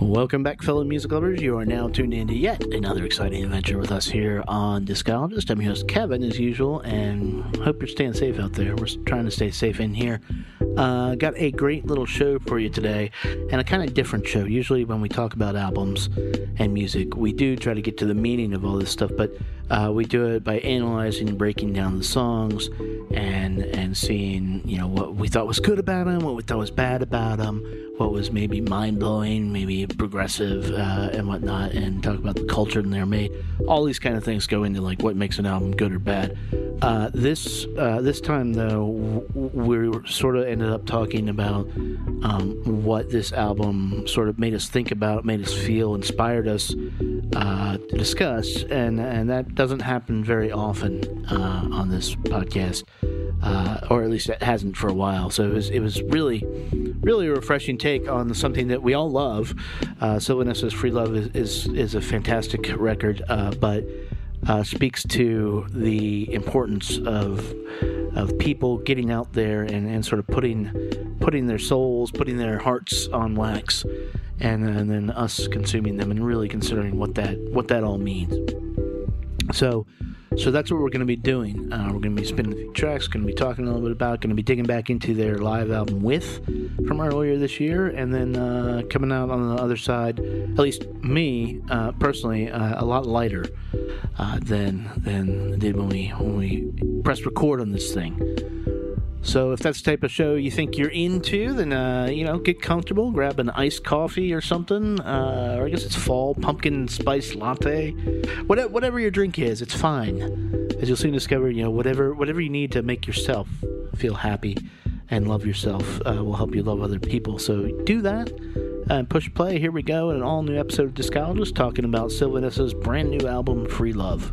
Welcome back, fellow music lovers. You are now tuned into yet another exciting adventure with us here on Discologist. I'm your host, Kevin, as usual, and hope you're staying safe out there. We're trying to stay safe in here. Uh, got a great little show for you today, and a kind of different show. Usually, when we talk about albums and music, we do try to get to the meaning of all this stuff, but uh, we do it by analyzing and breaking down the songs and and seeing you know what we thought was good about them, what we thought was bad about them, what was maybe mind blowing, maybe progressive uh, and whatnot, and talk about the culture they're made. All these kind of things go into like what makes an album good or bad. Uh, this uh, this time though, we sort of ended up talking about um, what this album sort of made us think about, made us feel, inspired us uh, to discuss, and and that doesn't happen very often uh, on this podcast. Uh, or at least it hasn't for a while. So it was it was really really a refreshing take on something that we all love. Uh, Free Love is is, is a fantastic record, uh, but uh, speaks to the importance of of people getting out there and, and sort of putting putting their souls, putting their hearts on wax, and, and then us consuming them and really considering what that what that all means. So so that's what we're going to be doing. Uh, we're going to be spinning a few tracks, going to be talking a little bit about, going to be digging back into their live album with from earlier this year, and then uh, coming out on the other side, at least me uh, personally, uh, a lot lighter uh, than than did when we when we pressed record on this thing. So if that's the type of show you think you're into, then uh, you know get comfortable, grab an iced coffee or something, uh, or I guess it's fall pumpkin spice latte, whatever, whatever your drink is, it's fine. As you'll soon discover, you know whatever whatever you need to make yourself feel happy and love yourself uh, will help you love other people. So do that and push play. Here we go, in an all new episode of Discologist talking about Sylvan Esso's brand new album, Free Love.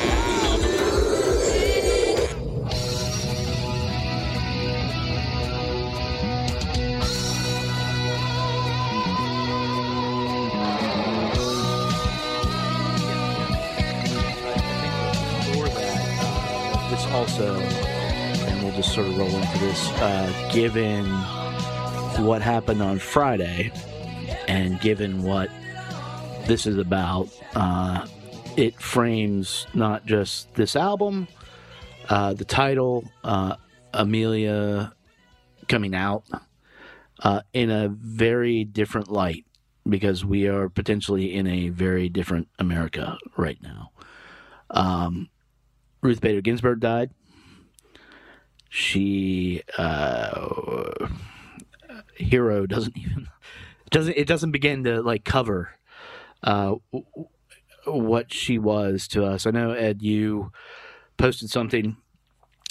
also, and we'll just sort of roll into this, uh, given what happened on Friday and given what this is about, uh, it frames not just this album, uh, the title, uh, Amelia coming out, uh, in a very different light because we are potentially in a very different America right now. Um, Ruth Bader Ginsburg died. She uh, hero doesn't even doesn't it doesn't begin to like cover uh, what she was to us. I know Ed, you posted something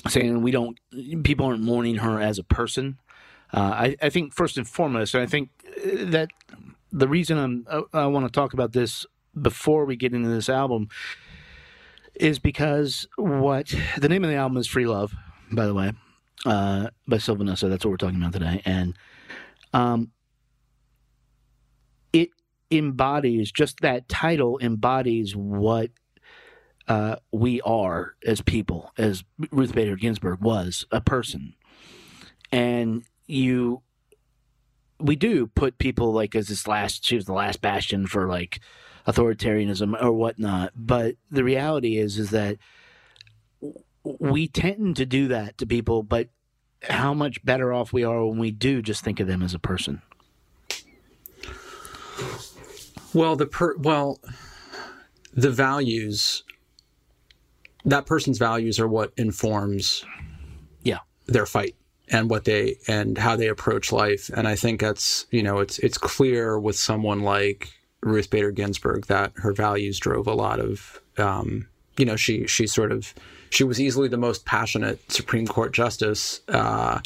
saying we don't people aren't mourning her as a person. Uh, I, I think first and foremost, and I think that the reason I'm I, I want to talk about this before we get into this album is because what the name of the album is Free Love, by the way, uh, by Sylvan Esso. That's what we're talking about today. And um, it embodies, just that title embodies what uh, we are as people, as Ruth Bader Ginsburg was a person. And you, we do put people like as this last, she was the last bastion for like, authoritarianism or whatnot. But the reality is, is that we tend to do that to people, but how much better off we are when we do just think of them as a person. Well, the per well, the values that person's values are what informs Yeah. their fight and what they and how they approach life. And I think that's you know it's it's clear with someone like Ruth Bader Ginsburg that her values drove a lot of um, you know she she sort of she was easily the most passionate Supreme Court justice uh,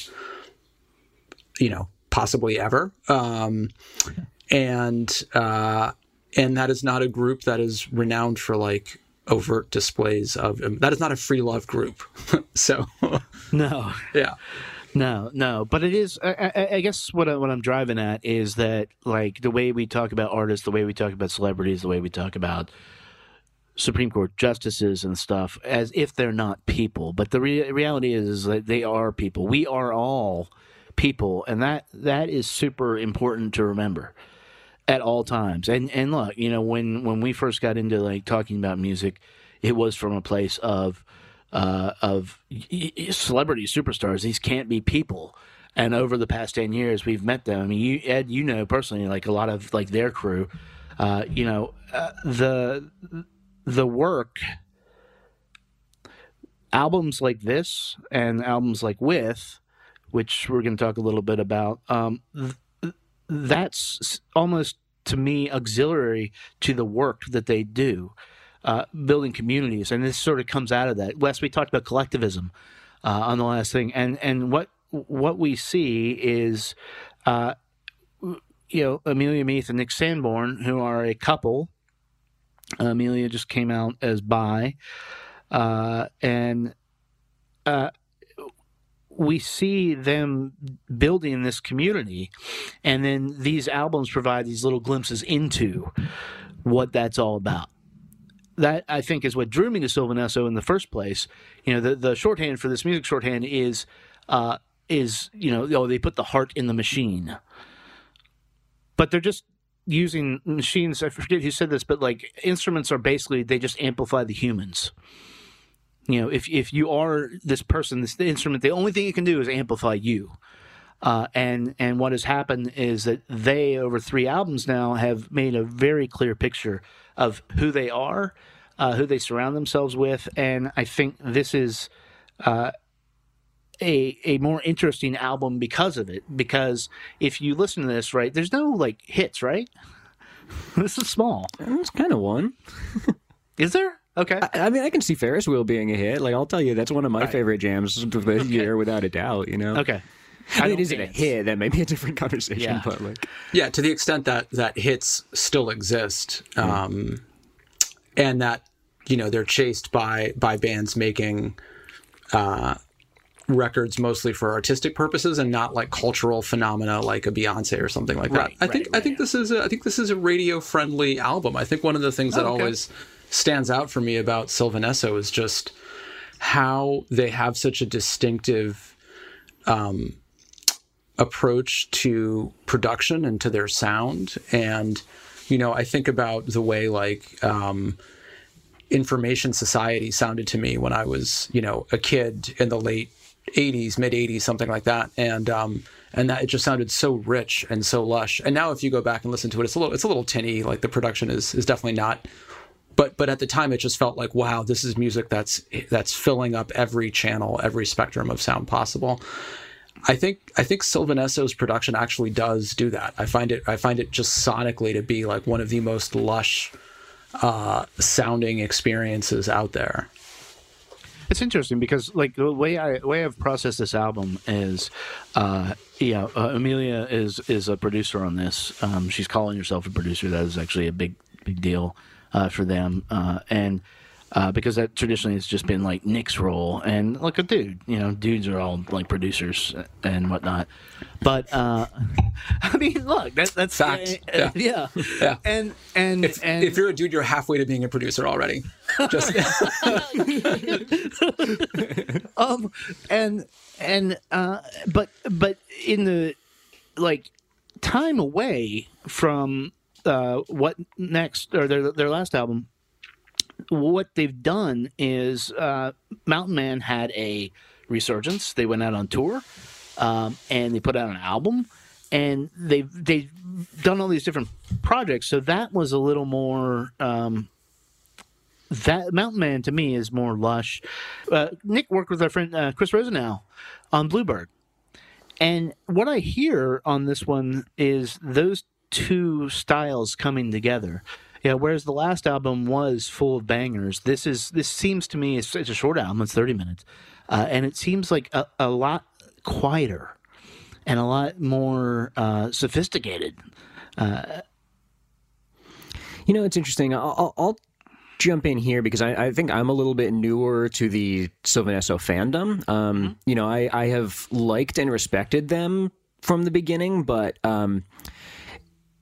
you know possibly ever. Um, and uh, and that is not a group that is renowned for like overt displays of um, that is not a free love group. So No, yeah no, no. But it is. I, I, I guess what I, what I'm driving at is that like the way we talk about artists, the way we talk about celebrities, the way we talk about Supreme Court justices and stuff, as if they're not people. But the re- reality is, is that they are people. We are all people, and that that is super important to remember at all times. And and look, you know, when when we first got into like talking about music, it was from a place of uh, of celebrity superstars. These can't be people. And over the past ten years, we've met them. I mean, you Ed, you know personally, like a lot of like their crew. Uh, you know, uh, the the work albums like this and albums like with which we're going to talk a little bit about um, th- that's almost to me auxiliary to the work that they do uh, building communities. And this sort of comes out of that. Wes we talked about collectivism uh, on the last thing. And and what what we see is uh, you know amelia meath and nick sanborn who are a couple. Amelia just came out as bi. Uh, and uh, we see them building this community, and then these albums provide these little glimpses into what that's all about. That I think is what drew me to Sylvan Esso in the first place. You know, the the shorthand for this music shorthand is uh, is you know oh they put the heart in the machine, but they're just using machines. I forget who said this, but like instruments are basically they just amplify the humans you know if if you are this person this instrument the only thing it can do is amplify you uh, and and what has happened is that they over three albums now have made a very clear picture of who they are uh, who they surround themselves with and i think this is uh, a a more interesting album because of it because if you listen to this right there's no like hits right this is small It's kind of one. is there okay I mean, I can see Ferris Wheel being a hit. Like, I'll tell you, that's one of my favorite jams of the year, without a doubt. You know. okay I mean, don't is it a dance. hit? That may be a different conversation. Yeah. But like, yeah to the extent that that hits still exist um and that you know they're chased by by bands making uh records mostly for artistic purposes and not like cultural phenomena like a Beyonce or something like that. Right, I think right, I think this is a, I think this is a radio friendly album. I think one of the things that Oh, okay. always stands out for me about Sylvan Esso is just how they have such a distinctive um, approach to production and to their sound. And, you know, I think about the way like um, Information Society sounded to me when I was, you know, a kid in the late 80s, mid 80s, something like that. And, um, and that it just sounded so rich and so lush. And now, if you go back and listen to it, it's a little, it's a little tinny. Like the production is is definitely not but but at the time it just felt like wow this is music that's that's filling up every channel every spectrum of sound possible i think i think Sylvan Esso's production actually does do that i find it i find it just sonically to be like one of the most lush uh sounding experiences out there It's interesting because, like, the way I way I've processed this album is, uh, yeah, uh, Amelia is is a producer on this. Um, she's calling herself a producer. That is actually a big big deal uh, for them, uh, and uh, because that traditionally has just been like Nick's role. And like a dude, you know, dudes are all like producers and whatnot. But uh, I mean, look, that, that's Fact. uh, Yeah. yeah, Yeah. and and if, and if you're a dude you're halfway to being a producer already just um and and uh but but in the like time away from uh what next or their their last album what they've done is uh mountain man had a resurgence they went out on tour um and they put out an album and they've they've done all these different projects so that was a little more um that Mountain Man to me is more lush. Uh, Nick worked with our friend uh, Chris Rosenau on Bluebird, and what I hear on this one is those two styles coming together. Yeah, whereas the last album was full of bangers, this is this seems to me it's, it's a short album. It's thirty minutes, uh, and it seems like a, a lot quieter and a lot more uh, sophisticated. You know, it's interesting. I'll, I'll, I'll jump in here because I, I, think I'm a little bit newer to the Sylvan Esso fandom. Um, mm-hmm. You know, I, I have liked and respected them from the beginning, but um,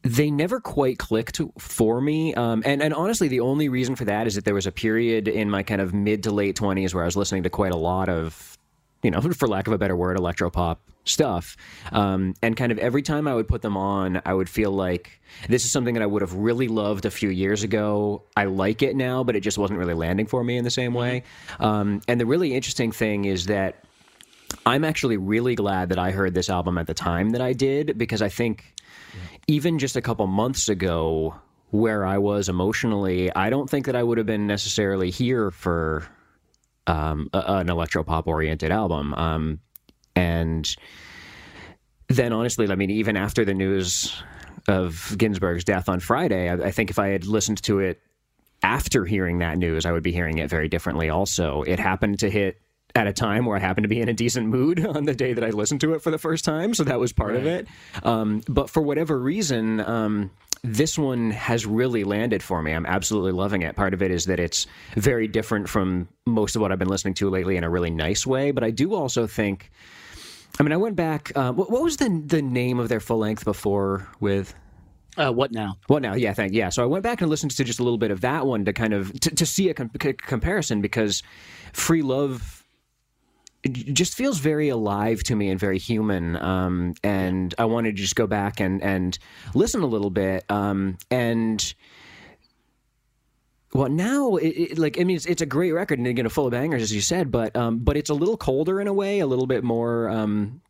they never quite clicked for me. Um, and, and honestly, the only reason for that is that there was a period in my kind of mid to late 20s where I was listening to quite a lot of, you know, for lack of a better word, electropop stuff. Um, and kind of every time I would put them on, I would feel like this is something that I would have really loved a few years ago. I like it now, but it just wasn't really landing for me in the same way. Um, and the really interesting thing is that I'm actually really glad that I heard this album at the time that I did because I think even just a couple months ago, where I was emotionally, I don't think that I would have been necessarily here for um, a, an electropop oriented album. Um, and then, honestly, I mean, even after the news of Ginsburg's death on Friday, I, I think if I had listened to it after hearing that news, I would be hearing it very differently. Also, it happened to hit at a time where I happened to be in a decent mood on the day that I listened to it for the first time. So that was part right. of it. Um, but for whatever reason, um, this one has really landed for me. I'm absolutely loving it. Part of it is that it's very different from most of what I've been listening to lately in a really nice way. But I do also think, I mean, I went back. Uh, what, what was the the name of their full length before with? Uh, what now? What now? Yeah, thank yeah. So I went back and listened to just a little bit of that one to kind of to, to see a com- comparison because Free Love just feels very alive to me and very human. Um, and I wanted to just go back and, and listen a little bit. Um, and well, now, it, it, like I mean, it's, it's, a great record and again, full of bangers, as you said, but um, but it's a little colder in a way, a little bit more, um,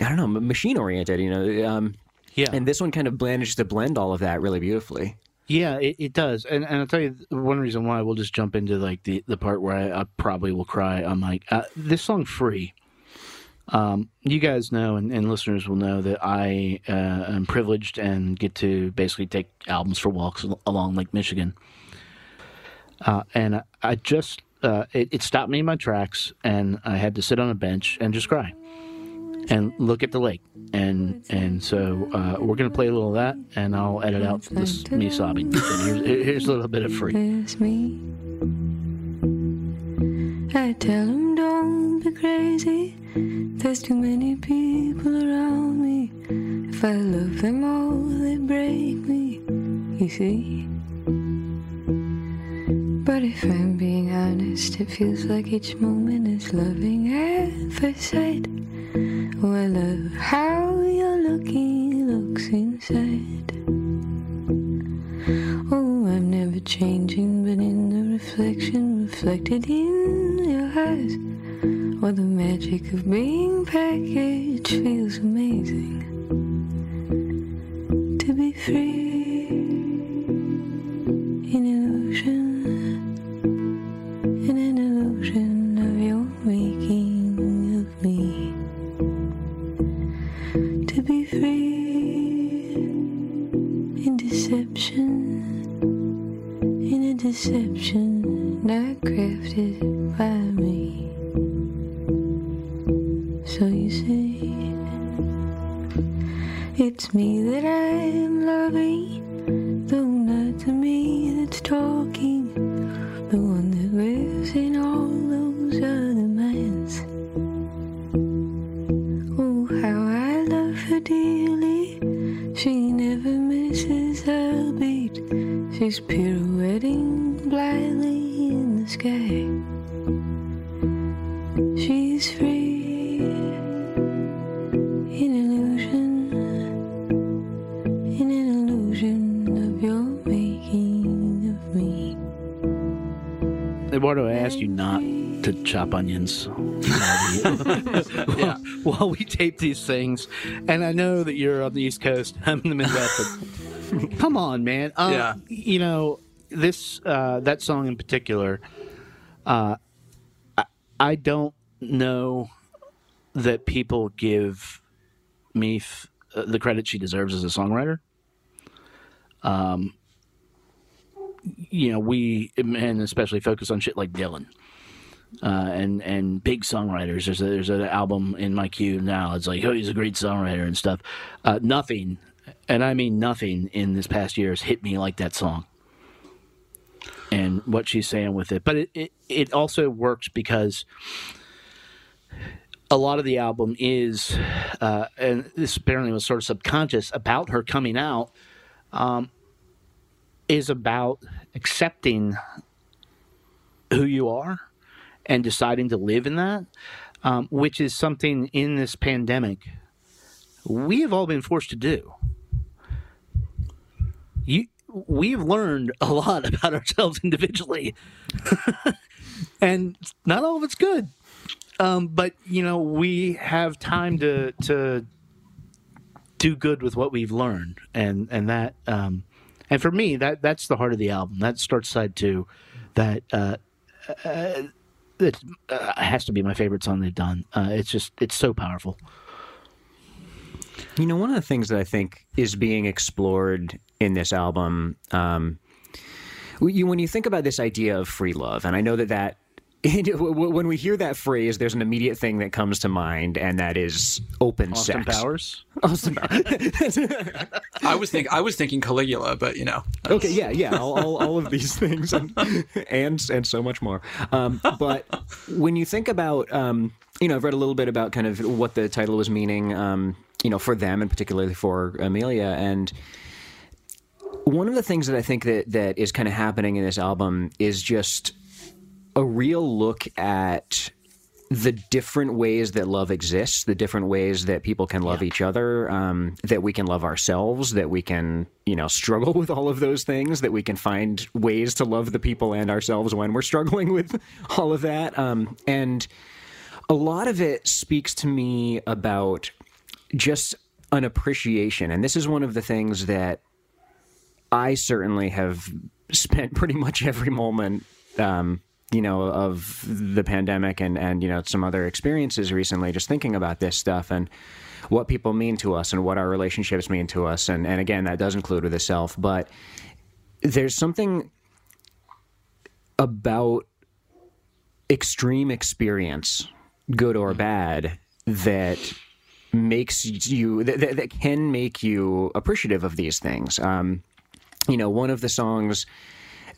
I don't know, machine oriented. You know, um, yeah. And this one kind of manages to blend all of that really beautifully. Yeah, it, it does, and and I'll tell you one reason why. We'll just jump into like the the part where I, I probably will cry. I'm like uh, this song "Free." Um, you guys know, and, and, listeners will know that I uh, am privileged and get to basically take albums for walks along Lake Michigan. Uh, and I just uh, it, it stopped me in my tracks, and I had to sit on a bench and just cry and look at the lake. And and so uh, we're gonna play a little of that, and I'll edit out this me sobbing. here's, here's a little bit of free. Me. I tell them don't be crazy. There's too many people around me. If I love them all, they break me. You see. But if I'm being honest, it feels like each moment is loving first sight. I love how you're looking looks inside. Oh, I'm never changing, but in the reflection reflected in your eyes. Oh, the magic of being packaged feels amazing. To be free in illusion, in an illusion. Deception in a deception not crafted by me. So you say, it's me that I'm loving, though not to me that's talking, the one that lives in all those other minds. Oh, how I love her dearly, she never she's pirouetting blindly in the sky. She's free in illusion, in an illusion of your making of me. Eduardo, I asked you not to chop onions yeah. while we tape these things. And I know that you're on the East Coast. I'm in the Midwest. Come on, man. Um, yeah. You know, this uh, that song in particular, uh, I, I don't know that people give me f- uh, the credit she deserves as a songwriter. Um, you know, we and especially focus on shit like Dylan. Uh, and and big songwriters. There's a, there's an album in my queue now. It's like, oh, he's a great songwriter and stuff. Uh, nothing and I mean nothing in this past year has hit me like that song and what she's saying with it. But it, it, it also works because a lot of the album is, uh, and this apparently was sort of subconscious about her coming out, um, is about accepting who you are and deciding to live in that, um, which is something in this pandemic we have all been forced to do. You, we've learned a lot about ourselves individually, and not all of it's good. Um, but you know, we have time to to do good with what we've learned, and and that um, and for me, that that's the heart of the album. That starts side two. That uh, uh, it uh, has to be my favorite song they've done. Uh, it's just it's so powerful. You know, one of the things that I think is being explored in this album, um, you, when you think about this idea of free love, and I know that that when we hear that phrase, there's an immediate thing that comes to mind, and that is open Austin sex. Powers. Austin Powers. I was think I was thinking Caligula, but you know. okay, yeah, yeah, all, all, all of these things, and and, and so much more. Um, but when you think about, um, you know, I've read a little bit about kind of what the title was meaning, um, you know, for them and particularly for Amelia, and one of the things that I think that that is kind of happening in this album is just a real look at the different ways that love exists, the different ways that people can love each other, um, that we can love ourselves, that we can, you know, struggle with all of those things, that we can find ways to love the people and ourselves when we're struggling with all of that. Um, and a lot of it speaks to me about just an appreciation. And this is one of the things that I certainly have spent pretty much every moment um, you know, of the pandemic and, and, you know, some other experiences recently, just thinking about this stuff and what people mean to us and what our relationships mean to us. And, and again, that does include with the self, but there's something about extreme experience, good or bad, that makes you, that, that, can make you appreciative of these things. Um, you know, one of the songs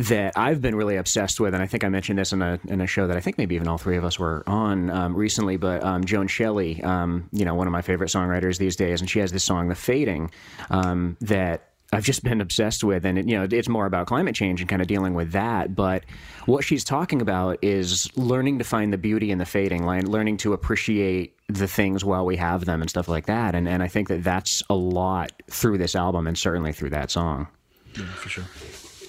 that I've been really obsessed with, and I think I mentioned this in a in a show that I think maybe even all three of us were on um, recently. But um, Joan Shelley, um, you know, one of my favorite songwriters these days, and she has this song, "The Fading," um, that I've just been obsessed with, and it, you know, it's more about climate change and kind of dealing with that. But what she's talking about is learning to find the beauty in the fading, line, learning to appreciate the things while we have them and stuff like that. And and I think that that's a lot through this album, and certainly through that song. Yeah, for sure.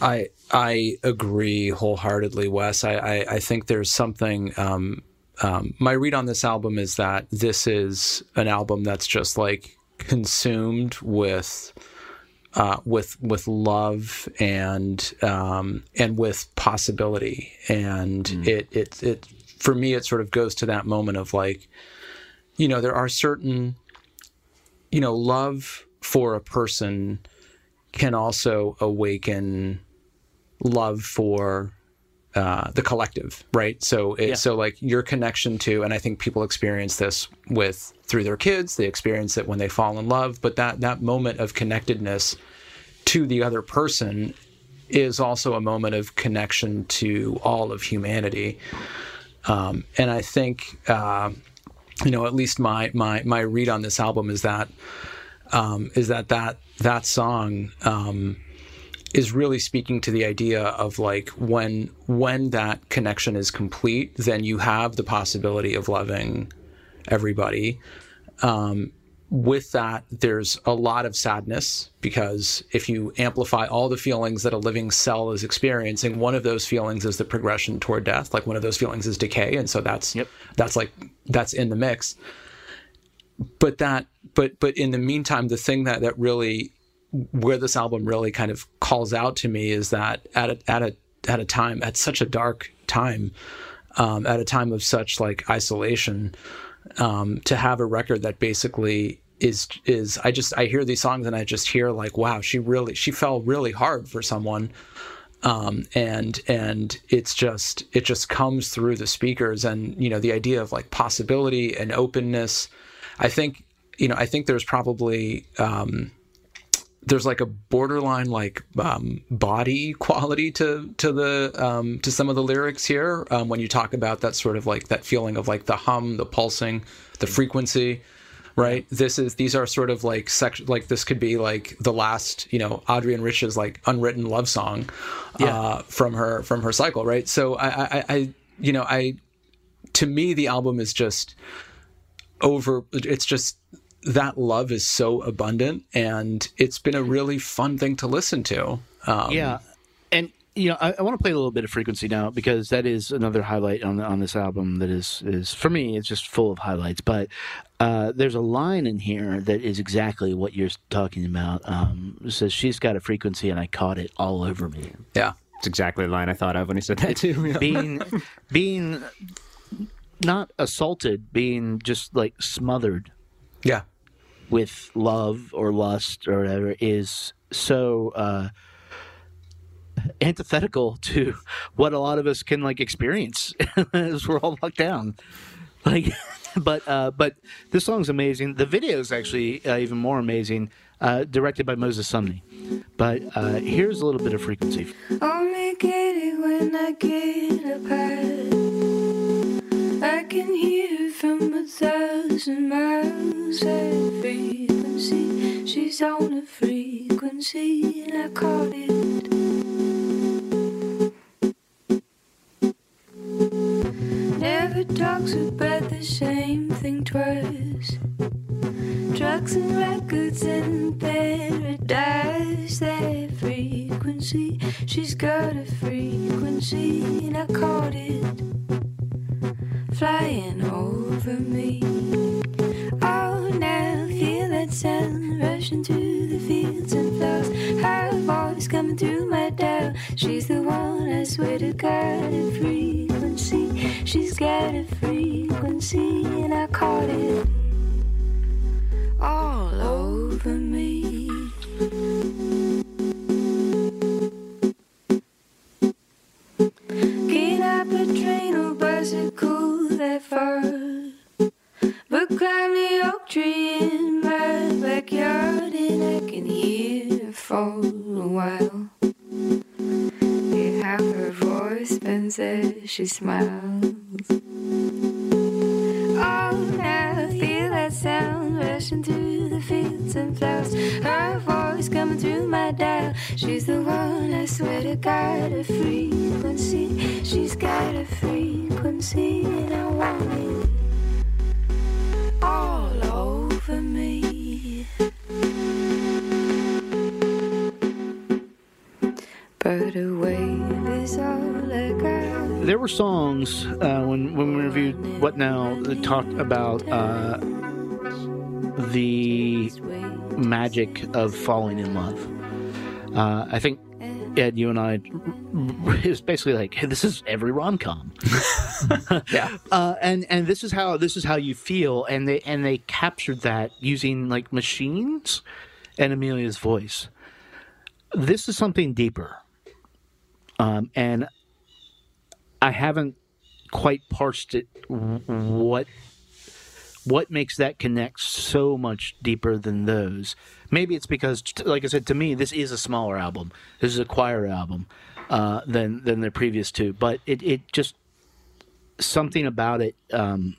I I agree wholeheartedly, Wes. I I, I think there's something. Um, um, my read on this album is that this is an album that's just like consumed with uh, with with love and um, and with possibility, and mm. it it it for me it sort of goes to that moment of like, you know, there are certain, you know, love for a person can also awaken love for uh, the collective, right? So, it, yeah. so like your connection to, and I think people experience this with through their kids. They experience it when they fall in love, but that that moment of connectedness to the other person is also a moment of connection to all of humanity. Um, and I think, uh, you know, at least my my my read on this album is that um, is that that that song. Um, is really speaking to the idea of like when when that connection is complete, then you have the possibility of loving everybody. Um, with that, there's a lot of sadness because if you amplify all the feelings that a living cell is experiencing, one of those feelings is the progression toward death. Like one of those feelings is decay, and so that's yep. that's like that's in the mix. But that, but but in the meantime, the thing that that really where this album really kind of calls out to me is that at a, at a at a time at such a dark time, um, at a time of such like isolation, um, to have a record that basically is is I just I hear these songs and I just hear like wow she really she fell really hard for someone. Um, and and it's just it just comes through the speakers and you know the idea of like possibility and openness. I think you know I think there's probably um, there's like a borderline like um, body quality to to the um, to some of the lyrics here um, when you talk about that sort of like that feeling of like the hum, the pulsing, the frequency. Right. This is these are sort of like section like this could be like the last you know Adrienne Rich's like unwritten love song uh, from her from her cycle. Right. So I, I I you know I to me the album is just over. It's just that love is so abundant and it's been a really fun thing to listen to. Um, yeah, and you know, I, I want to play a little bit of frequency now because that is another highlight on on this album that is is for me it's just full of highlights. But uh, there's a line in here that is exactly what you're talking about. Um, it says she's got a frequency and I caught it all over me. Yeah. It's exactly the line I thought of when he said that too. Yeah. Being being not assaulted, being just like smothered Yeah. With love or lust or whatever is so uh, antithetical to what a lot of us can like experience as we're all locked down. Like, but uh, but this song's amazing. The video is actually uh, even more amazing, uh, directed by Moses Sumney. But uh, here's a little bit of frequency. Only get it when I get apart. I can hear from a thousand miles. That frequency, she's on a frequency, and I caught it. Never talks about the same thing twice. Drugs and records in paradise. That frequency, she's got a frequency, and I caught it flying over me. Oh, now feel that sound rushing through the fields and flowers. Her voice coming through my doubt. She's the one I swear to God, a frequency. She's got a frequency, and I caught it all over me. Talked about uh, the magic of falling in love. Uh, I think Ed, you and I, it was basically like, hey, this is every rom com. Yeah. uh, and and this is how this is how you feel, and they and they captured that using like machines and Amelia's voice. This is something deeper, um, and I haven't quite parsed it. What what makes that connect so much deeper than those? Maybe it's because, like I said, to me, this is a smaller album. This is a choir album uh, than than the previous two, but it it just something about it. Um,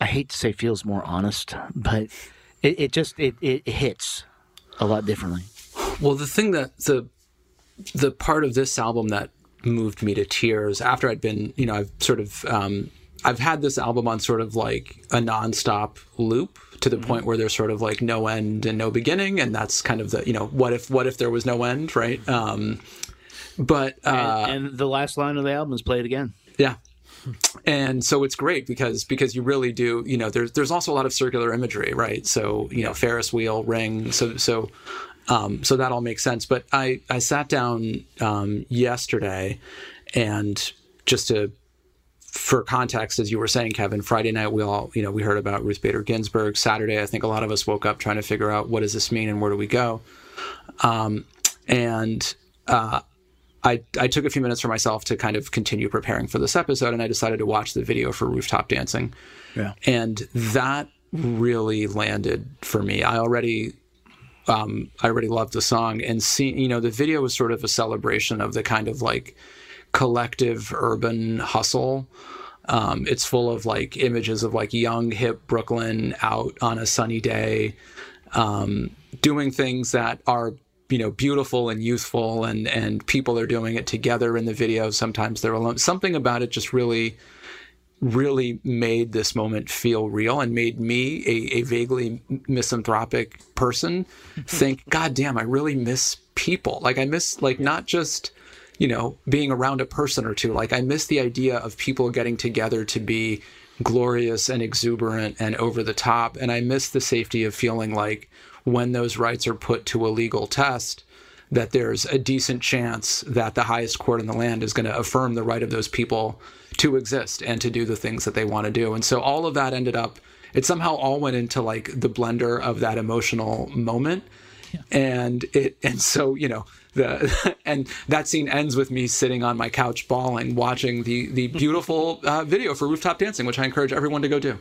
I hate to say feels more honest, but it, it just it, it hits a lot differently. Well, the thing that the the part of this album that moved me to tears after I'd been, you know, I've sort of um, I've had this album on sort of like a nonstop loop to the point where there's sort of like no end and no beginning, and that's kind of the you know what if what if there was no end, right? Um, but uh, and, and the last line of the album is "Play it again." yeah. And so it's great because because you really do you know there's there's also a lot of circular imagery right so you know Ferris wheel ring so so um, so that all makes sense but I I sat down um, yesterday and just to for context as you were saying Kevin Friday night we all you know we heard about Ruth Bader Ginsburg Saturday I think a lot of us woke up trying to figure out what does this mean and where do we go um, and uh, I, I took a few minutes for myself to kind of continue preparing for this episode, and I decided to watch the video for Rooftop Dancing. Yeah. And that really landed for me. I already um, I already loved the song, and see, you know, the video was sort of a celebration of the kind of like collective urban hustle. Um, it's full of like images of like young, hip Brooklyn out on a sunny day, um, doing things that are you know beautiful and youthful, and and people are doing it together in the video. Sometimes they're alone. Something about it just really really made this moment feel real and made me a, a vaguely misanthropic person think god damn i really miss people. Like i miss like not just you know being around a person or two. Like i miss the idea of people getting together to be glorious and exuberant and over the top. And i miss the safety of feeling like when those rights are put to a legal test that there's a decent chance that the highest court in the land is going to affirm the right of those people to exist and to do the things that they want to do. And so all of that ended up, it somehow all went into like the blender of that emotional moment. Yeah. And it, and so, you know, the, and that scene ends with me sitting on my couch bawling, watching the, the beautiful uh, video for rooftop dancing, which I encourage everyone to go do.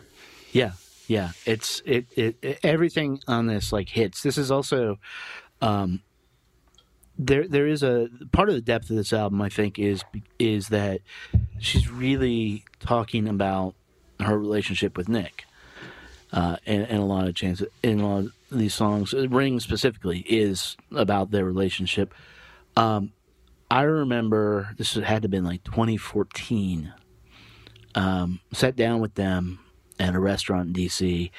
Yeah. Yeah. It's, it, it, it everything on this like hits. This is also, um, there there is a part of the depth of this album I think is is that she's really talking about her relationship with Nick. Uh, and, and, a lot of chances in a lot of these songs, "Ring" specifically is about their relationship. Um, I remember this had to have been like 2014. Um, sat down with them at a restaurant in DC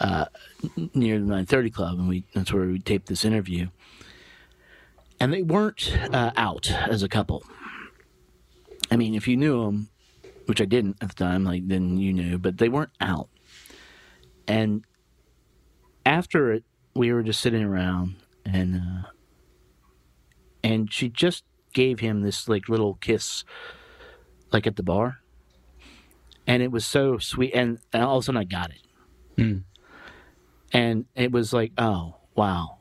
uh, near the 930 Club, and we that's where we taped this interview and they weren't uh, out as a couple. I mean, if you knew them, which I didn't at the time, like then you knew, but they weren't out. And after it, we were just sitting around, and uh, and she just gave him this like little kiss, like at the bar, and it was so sweet. And, and all of a sudden, I got it, mm. and it was like, oh wow,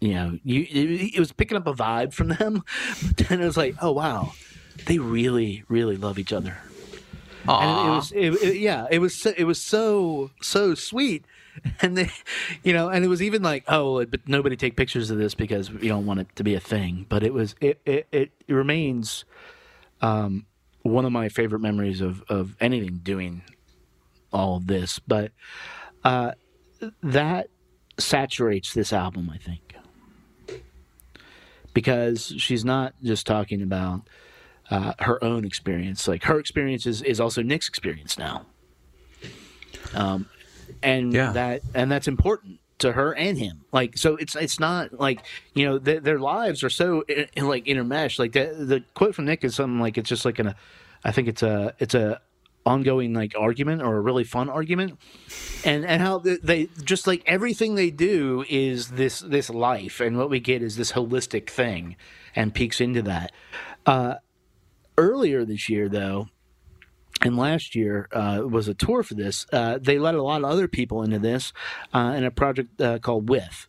you know, you it, it, was picking up a vibe from them. But then it was like, oh wow, they really, really love each other. Aww. And it, was, it, it, yeah, it was, so, it was so, so sweet. And they, you know, and it was even like, oh, but nobody take pictures of this because we don't want it to be a thing. But it was, it, it, it remains, um, one of my favorite memories of of anything doing all of this. But uh, that saturates this album, I think because she's not just talking about uh, her own experience. Like her experience is, is also Nick's experience now. Um, and yeah. that and that's important to her and him. Like so, it's it's not like you know th- their lives are so in, in, like intermeshed. Like the the quote from Nick is something like it's just like an, I think it's a it's a ongoing like argument or a really fun argument. And and how they just like everything they do is this this life. And what we get is this holistic thing and peeks into that. Uh, earlier this year though and last year uh, was a tour for this uh, they let a lot of other people into this uh, in a project uh, called with.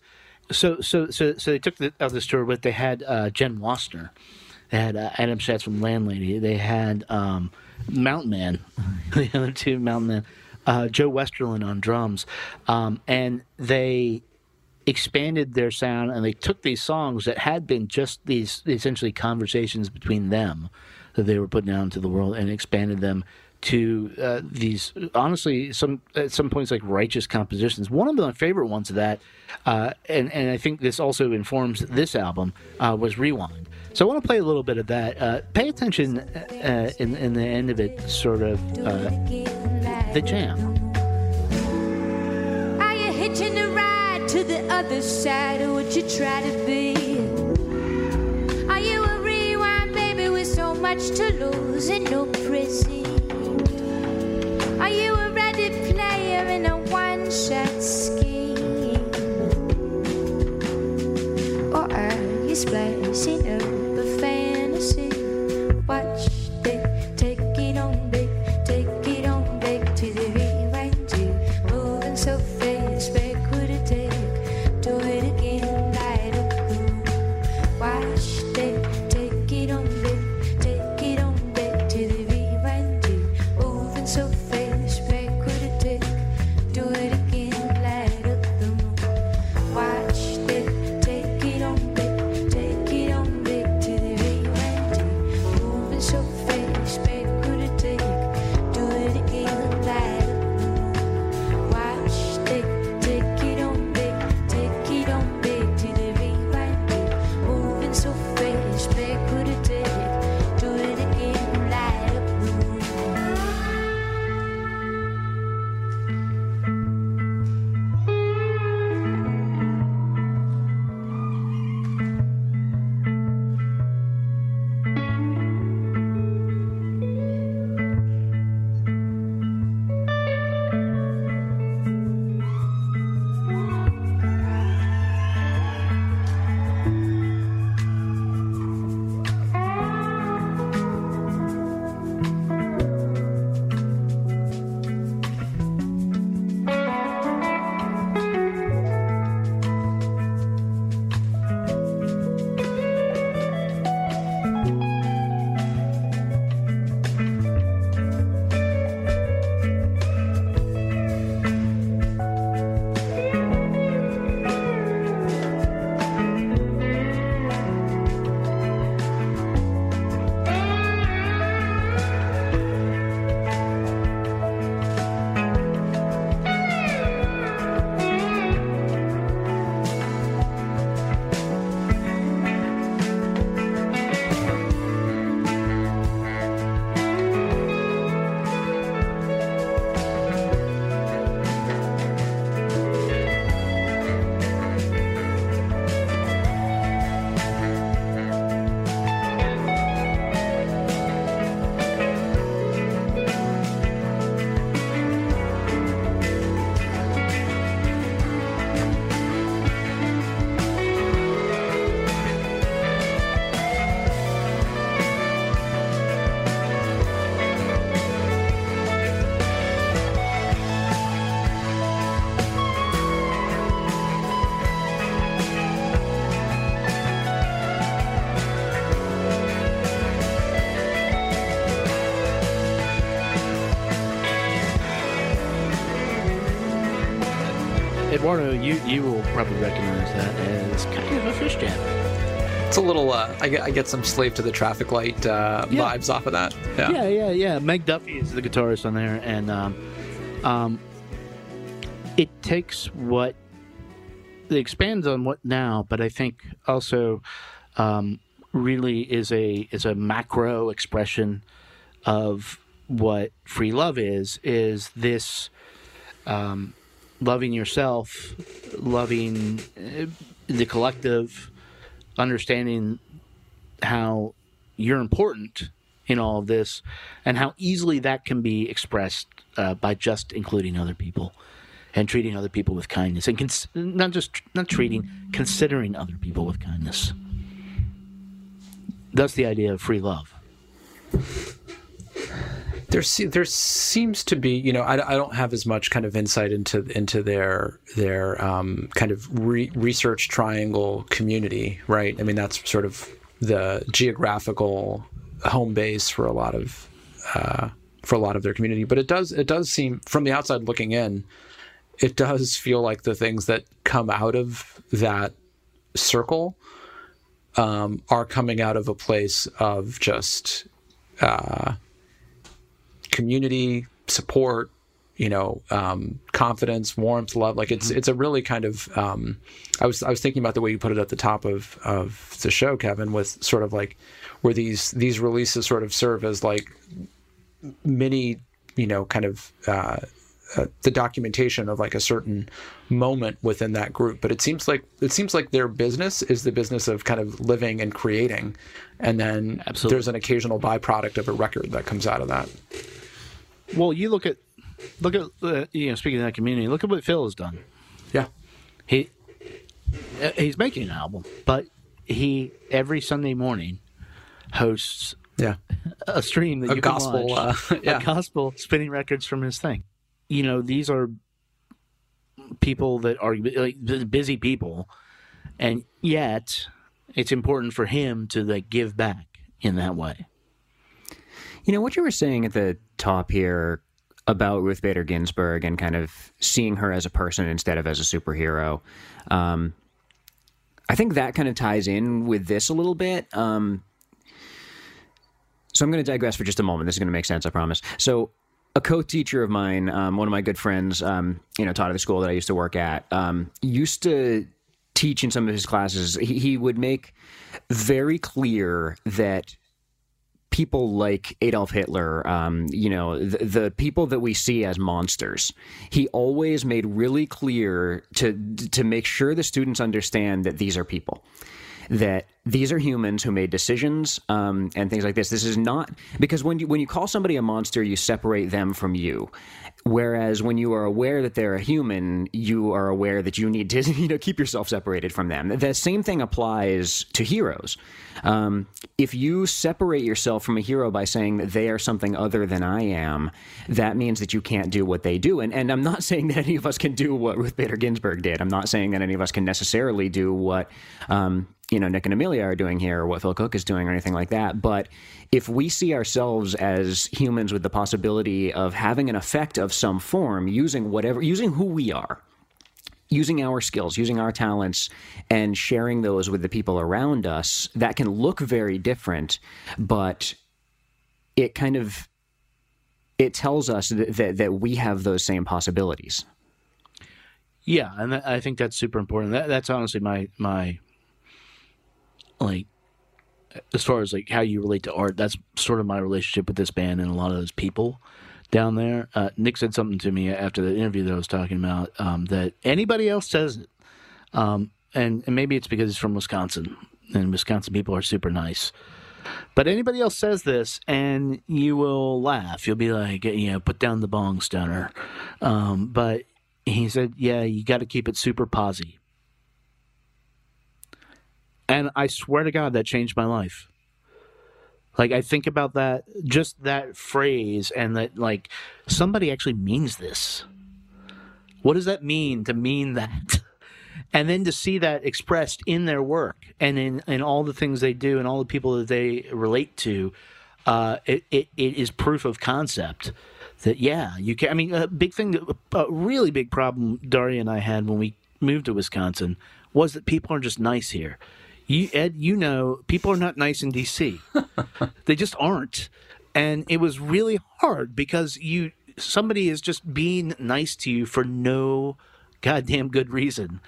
So so so so they took the, of this tour with they had uh, jenn wasner. They had adam schatz from landlady. They had um, Mountain Man, the other two Mountain Man, uh, Joe Westerlund on drums, um, and they expanded their sound and they took these songs that had been just these essentially conversations between them that they were putting out into the world and expanded them to uh, these honestly some at some points like righteous compositions. One of my favorite ones of that, uh, and and I think this also informs this album uh, was Rewind. So I want to play a little bit of that. Uh, pay attention uh, in, in the end of it, sort of uh, the jam. Are you hitching a ride to the other side of what you try to be? Are you a rewind baby with so much to lose and no prison? Are you a ready player in a one-shot scheme? Or are you splashing up? Eduardo, you you will probably recognize that as kind of a Phish jam. It's a little. Uh, I get I get some slave to the traffic light uh, Yeah. vibes off of that. Yeah, yeah, yeah. Meg Duffy is the guitarist on there, and um, um, it takes what it expands on what now, but I think also um, really is a is a macro expression of what free love is. Is this um, loving yourself, loving uh, the collective, understanding how you're important in all of this and how easily that can be expressed uh, by just including other people and treating other people with kindness and cons- not just not treating considering other people with kindness. That's the idea of free love There, there seems to be, you know, I, I don't have as much kind of insight into into their their um, kind of re- research triangle community, right? I mean, that's sort of the geographical home base for a lot of uh, for a lot of their community. But it does it does seem from the outside looking in, it does feel like the things that come out of that circle um, are coming out of a place of just uh, community support you know um, confidence warmth love like it's it's a really kind of um, I was I was thinking about the way you put it at the top of of the show Kevin with sort of like where these these releases sort of serve as like mini you know kind of uh, uh, the documentation of like a certain moment within that group. But it seems like it seems like their business is the business of kind of living and creating. And then Absolutely. there's an occasional byproduct of a record that comes out of that well you look at look at uh, you know speaking of that community look at what phil has done yeah he he's making an album but he every sunday morning hosts yeah a stream that A you gospel, can watch, uh, yeah. a gospel spinning records from his thing. You know, these are people that are like busy people, and yet it's important for him to like give back in that way. You know what you were saying at the top here about Ruth Bader Ginsburg and kind of seeing her as a person instead of as a superhero. Um, I think that kind of ties in with this a little bit. Um, so I'm going to digress for just a moment. This is going to make sense, I promise. So a co-teacher of mine, um, one of my good friends, um, you know, taught at the school that I used to work at, um, used to teach in some of his classes. He, he would make very clear that people like Adolf Hitler, um, you know, the, the people that we see as monsters. He always made really clear to to make sure the students understand that these are people. That these are humans who made decisions um, and things like this. This is not because when you when you call somebody a monster, you separate them from you. Whereas when you are aware that they're a human, you are aware that you need to you know keep yourself separated from them. The same thing applies to heroes. Um, if you separate yourself from a hero by saying that they are something other than I am, that means that you can't do what they do. And and I'm not saying that any of us can do what Ruth Bader Ginsburg did. I'm not saying that any of us can necessarily do what um, you know Nick and Amelia are doing here, or what Phil Cook is doing, or anything like that. But if we see ourselves as humans with the possibility of having an effect of some form, using whatever, using who we are, using our skills, using our talents, and sharing those with the people around us, that can look very different, but it kind of it tells us that, that, that we have those same possibilities. Yeah, and I think that's super important. That, that's honestly my my like as far as like how you relate to art. That's sort of my relationship with this band and a lot of those people down there. Uh, Nick said something to me after the interview that I was talking about um, that anybody else says it, um, and and maybe it's because he's from Wisconsin and Wisconsin people are super nice. But anybody else says this, and you will laugh. You'll be like, you know, put down the bong stunner. Um, but he said, yeah, you got to keep it super posy. And I swear to God, that changed my life. Like, I think about that, just that phrase, and that, like, somebody actually means this. What does that mean to mean that? And then to see that expressed in their work and in, in all the things they do and all the people that they relate to, uh, it, it, it is proof of concept that yeah, you can. I mean, a big thing, a really big problem Daria and I had when we moved to Wisconsin was that people are just nice here. You, Ed, you know, people are not nice in DC. they just aren't, and it was really hard because you somebody is just being nice to you for no goddamn good reason,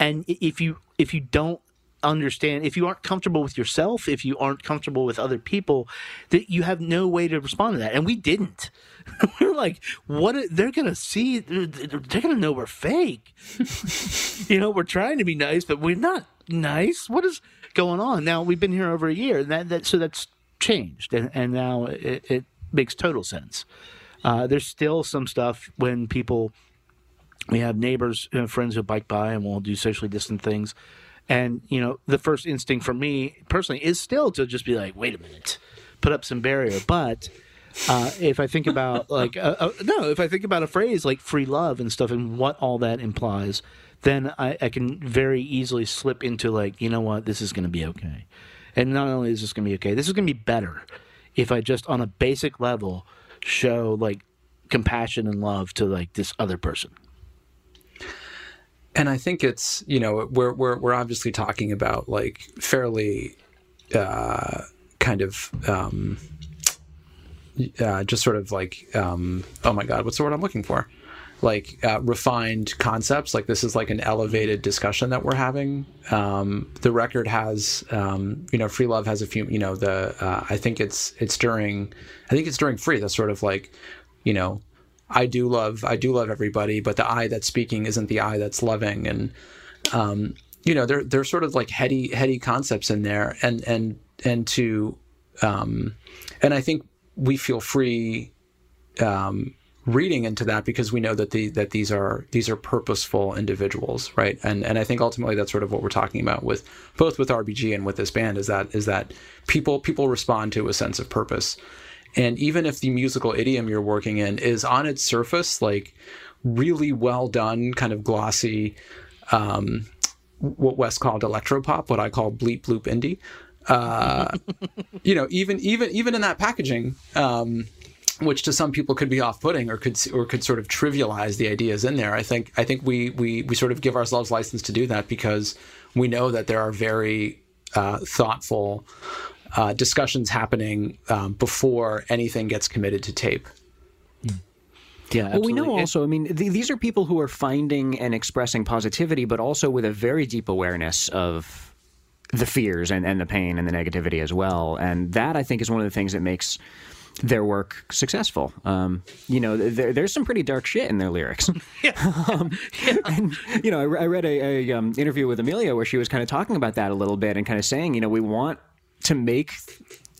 and if you if you don't understand if you aren't comfortable with yourself if you aren't comfortable with other people that you have no way to respond to that. And we didn't. We were like what they're gonna see they're, they're gonna know we're fake. You know we're trying to be nice but we're not nice. What is going on? Now we've been here over a year and that, that so that's changed and, and now it, it makes total sense. Uh, there's still some stuff when people we have neighbors uh, friends who bike by and we'll do socially distant things and you know the first instinct for me personally is still to just be like wait a minute put up some barrier. But uh, if i think about like uh, uh, no if i think about a phrase like free love and stuff and what all that implies then I, I can very easily slip into like you know what? This is going to be okay. And not only is this going to be okay this is going to be better if i just on a basic level show like compassion and love to like this other person and I think it's you know we're we're we're obviously talking about like fairly uh, kind of um, uh, just sort of like um, oh my god what's the word I'm looking for? Like uh, refined concepts. Like this is like an elevated discussion that we're having. Um, the record has um, you know free love has a few you know the uh, I think it's it's during I think it's during free that's sort of like you know I do love I do love everybody, but the I that's speaking isn't the I that's loving, and um, you know there there's sort of like heady heady concepts in there, and and and to um, and I think we feel free um, reading into that because we know that the that these are these are purposeful individuals, right? And and I think ultimately that's sort of what we're talking about with both with RBG and with this band is that is that people people respond to a sense of purpose. And even if the musical idiom you're working in is on its surface like really well done, kind of glossy, um, what Wes called electropop, what I call bleep bloop indie. Uh, you know, even even even in that packaging, um, which to some people could be off-putting or could or could sort of trivialize the ideas in there. I think I think we we we sort of give ourselves license to do that because we know that there are very uh, thoughtful uh, discussions happening um, before anything gets committed to tape. yeah Well, we know also, I mean, th- these are people who are finding and expressing positivity, but also with a very deep awareness of the fears and, and the pain and the negativity as well. And that, I think, is one of the things that makes their work successful. Um, you know, there, there's some pretty dark shit in their lyrics. um, And, you know, I, re- I read a, a um, interview with Amelia where she was kind of talking about that a little bit and kind of saying, you know, we want to make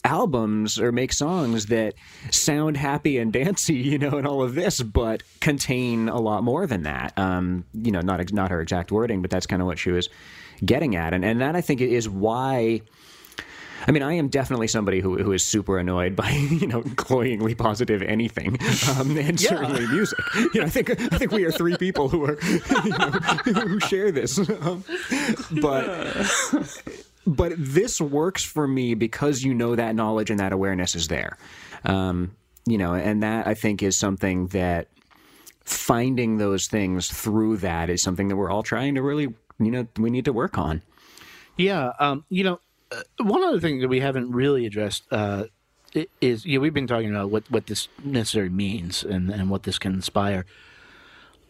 albums or make songs that sound happy and dancy, you know, and all of this, but contain a lot more than that. Um, you know, not not her exact wording, but that's kind of what she was getting at, and and that I think is why. I mean, I am definitely somebody who, who is super annoyed by you know cloyingly positive anything, um, and certainly music. You know, I think I think we are three people who are you know, who share this, um, but but this works for me because you know that knowledge and that awareness is there. Um, you know, and that I think is something that finding those things through that is something that we're all trying to really, you know, we need to work on. Yeah, um, you know, uh, one other thing that we haven't really addressed uh, is you know, we've been talking about what, what this necessarily means and, and what this can inspire.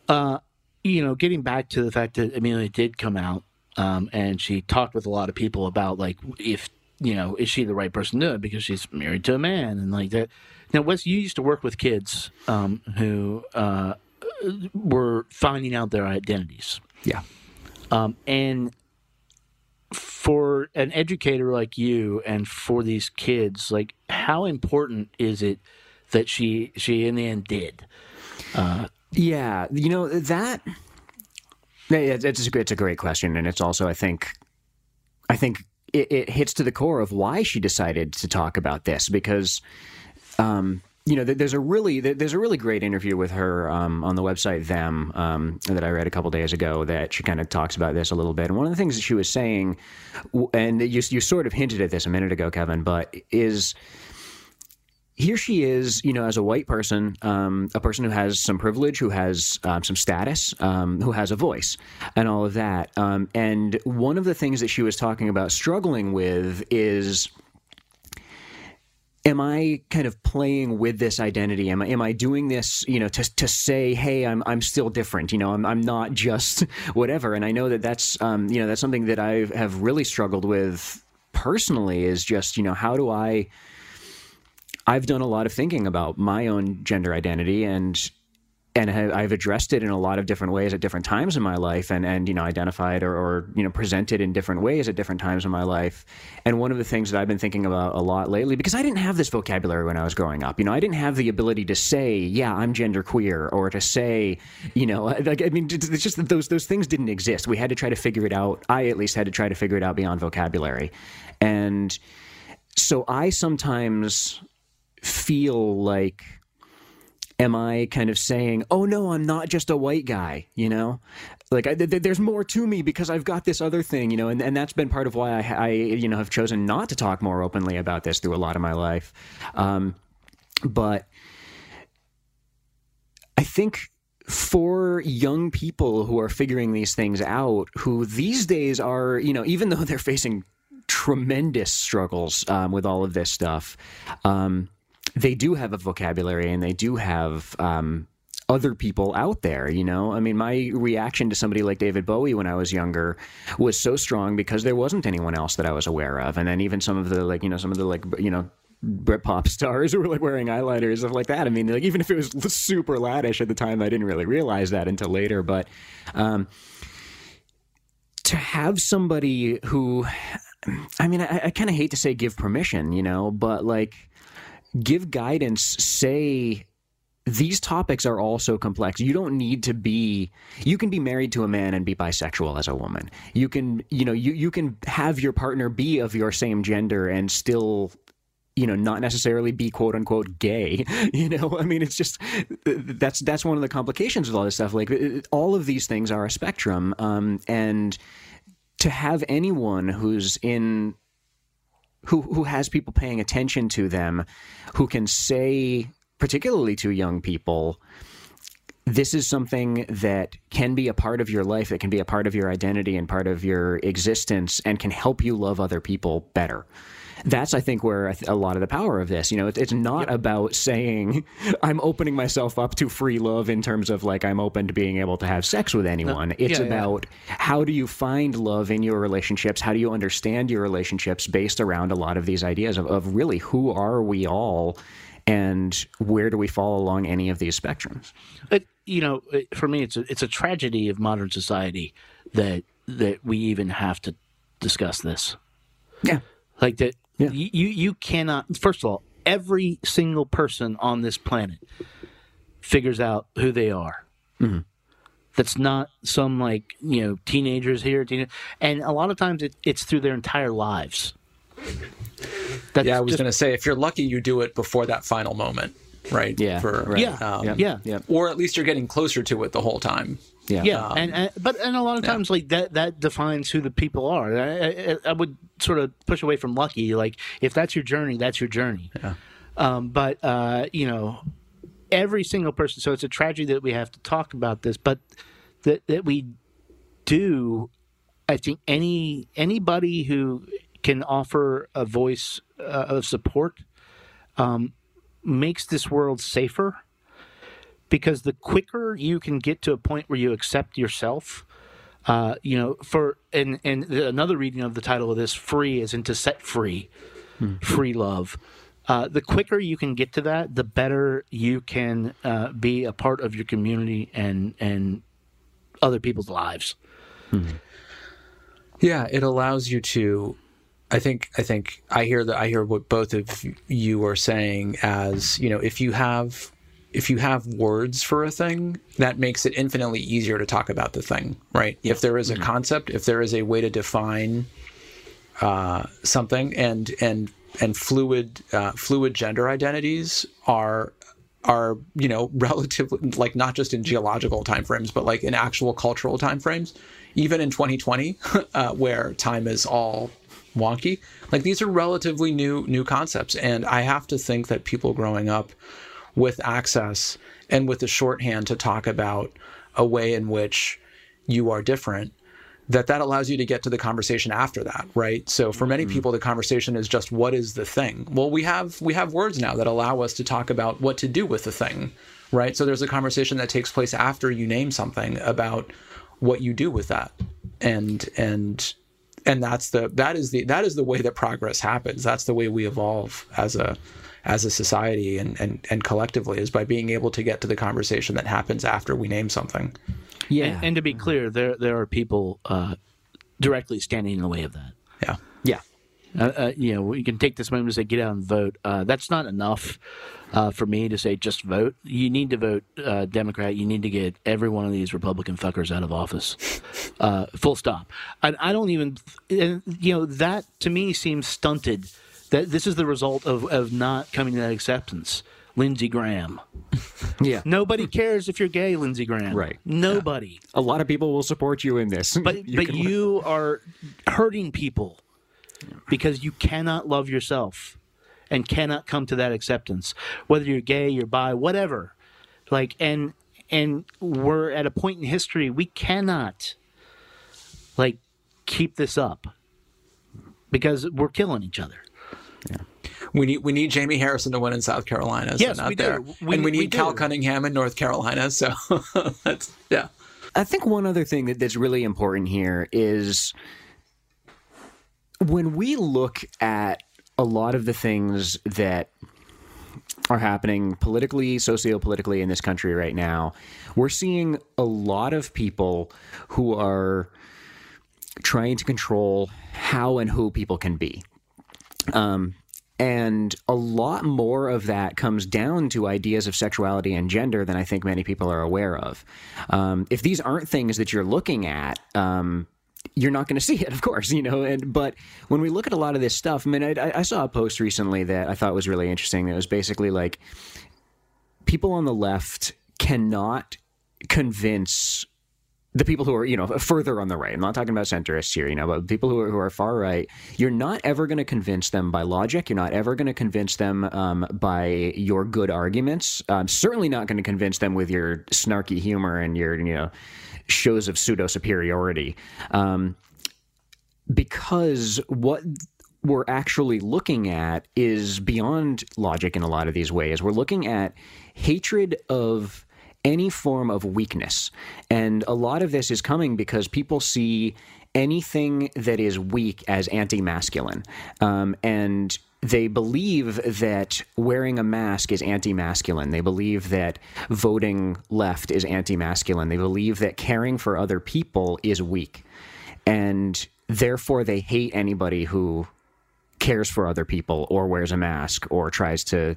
Uh, you know, getting back to the fact that Amelia did come out um, and she talked with a lot of people about like if you know is she the right person to do it because she's married to a man and like that. Now, Wes, you used to work with kids um, who uh, were finding out their identities. Yeah. Um, and for an educator like you and for these kids, like how important is it that she she in the end did? Yeah, you know that. It's it's a great question, and it's also I think, I think it, it hits to the core of why she decided to talk about this because, um, you know, there's a really there's a really great interview with her um, on the website them um, that I read a couple days ago that she kind of talks about this a little bit, and one of the things that she was saying, and you you sort of hinted at this a minute ago, Kevin, but is here she is, you know, as a white person, um, a person who has some privilege, who has um, some status, um, who has a voice, and all of that. Um, and one of the things that she was talking about struggling with is am I kind of playing with this identity? Am I am I doing this, you know, to to say, hey, I'm I'm still different, you know, I'm I'm not just whatever. And I know that that's um, you know that's something that I have really struggled with personally is just you know how do I I've done a lot of thinking about my own gender identity and and I've addressed it in a lot of different ways at different times in my life, and and you know identified or, or you know presented in different ways at different times in my life. And one of the things that I've been thinking about a lot lately, because I didn't have this vocabulary when I was growing up, you know, I didn't have the ability to say, yeah, I'm genderqueer, or to say, you know, like I mean, it's just that those those things didn't exist. We had to try to figure it out. I at least had to try to figure it out beyond vocabulary, and so I sometimes feel like am I kind of saying, "Oh no, I'm not just a white guy," you know? Like I, th- there's more to me because I've got this other thing, you know, and, and that's been part of why I, I, you know, have chosen not to talk more openly about this through a lot of my life. Um, but I think for young people who are figuring these things out, who these days are, you know, even though they're facing tremendous struggles um, with all of this stuff, um, they do have a vocabulary and they do have um, other people out there, you know? I mean, my reaction to somebody like David Bowie when I was younger was so strong because there wasn't anyone else that I was aware of. And then even some of the, like, you know, some of the, like, you know, Britpop stars who were like wearing eyeliner and stuff like that. I mean, like, even if it was super laddish at the time, I didn't really realize that until later. But um, to have somebody who, I mean, I, I kind of hate to say give permission, you know, but like, give guidance, say these topics are all so complex. You don't need to be you can be married to a man and be bisexual as a woman. You can, you know, you you can have your partner be of your same gender and still you know not necessarily be quote unquote gay you know i mean it's just that's that's one of the complications with all this stuff like all of these things are a spectrum um, and to have anyone who's in who who has people paying attention to them, who can say, particularly to young people, this is something that can be a part of your life, that can be a part of your identity and part of your existence, and can help you love other people better that's I think where a lot of the power of this. You know, it's not yep. about saying I'm opening myself up to free love in terms of like I'm open to being able to have sex with anyone. No. It's yeah, about yeah. how do you find love in your relationships? How do you understand your relationships based around a lot of these ideas of, of really who are we all and where do we fall along any of these spectrums? It, you know, for me, it's a, it's a tragedy of modern society that that we even have to discuss this. Yeah, like that yeah. You you cannot. First of all, every single person on this planet figures out who they are. Mm-hmm. That's not some like you know teenagers here, teen- and a lot of times it, it's through their entire lives. That's yeah, I was just, going to say if you're lucky, you do it before that final moment, right? Yeah, For, right. Yeah, um, yeah, yeah, or at least you're getting closer to it the whole time. Yeah, yeah, um, and, and, but and a lot of times yeah. like that that defines who the people are. I, I, I, would sort of push away from lucky. Like if that's your journey, that's your journey. Yeah. Um, but uh, you know, every single person. So it's a tragedy that we have to talk about this, but that that we do. I think any anybody who can offer a voice uh, of support um, makes this world safer because the quicker you can get to a point where you accept yourself uh, you know for and and another reading of the title of this free is into set free mm-hmm. free love uh, the quicker you can get to that the better you can uh, be a part of your community and and other people's lives mm-hmm. yeah it allows you to I think I think I hear that I hear what both of you are saying as you know if you have if you have words for a thing, that makes it infinitely easier to talk about the thing, right? If there is a mm-hmm. concept, if there is a way to define uh, something, and and and fluid uh, fluid gender identities are are you know relatively like not just in geological timeframes, but like in actual cultural timeframes, even in 2020, uh, where time is all wonky. Like these are relatively new new concepts, and I have to think that people growing up with access and with the shorthand to talk about a way in which you are different that that allows you to get to the conversation after that right? So for many mm-hmm. people the conversation is just what is the thing? Well we have we have words now that allow us to talk about what to do with the thing right? So there's a conversation that takes place after you name something about what you do with that. And and and that's the that is the that is the way that progress happens that's the way we evolve as a as a society and and, and collectively is by being able to get to the conversation that happens after we name something Yeah. And, and to be clear, there there are people uh, directly standing in the way of that. yeah yeah. Uh, uh, you know, we can take this moment to say get out and vote. Uh, that's not enough uh, for me to say just vote. You need to vote uh, Democrat. You need to get every one of these Republican fuckers out of office. Uh, full stop. And I don't even, and, you know, that to me seems stunted. That this is the result of, of not coming to that acceptance. Lindsey Graham. Yeah. Nobody cares if you're gay, Lindsey Graham. Right. Nobody. A lot of people will support you in this. But but can- you are hurting people because you cannot love yourself and cannot come to that acceptance, whether you're gay, you're bi, whatever. Like and and we're at a point in history we cannot like keep this up because we're killing each other. We need we need Jamie Harrison to win in South Carolina. So Yes, not we do. We- and we need we Cal. Cunningham in North Carolina. So that's yeah. I think one other thing that, that's really important here is when we look at a lot of the things that are happening politically, socio-politically in this country right now, we're seeing a lot of people who are trying to control how and who people can be. Um, and a lot more of that comes down to ideas of sexuality and gender than I think many people are aware of. Um, if these aren't things that you're looking at, um, you're not going to see it, of course, you know. And but when we look at a lot of this stuff, I mean, I, I saw a post recently that I thought was really interesting. That was basically like people on the left cannot convince the people who are you know further on the right. I'm not talking about centrists here you know but people who are, who are far right. You're not ever going to convince them by logic. You're not ever going to convince them um, by your good arguments. Um, certainly not going to convince them with your snarky humor and your you know shows of pseudo superiority um, because what we're actually looking at is beyond logic in a lot of these ways. We're looking at hatred of any form of weakness. And a lot of this is coming because people see anything that is weak as anti masculine. Um, and they believe that wearing a mask is anti masculine. They believe that voting left is anti masculine. They believe that caring for other people is weak. And therefore, they hate anybody who cares for other people or wears a mask or tries to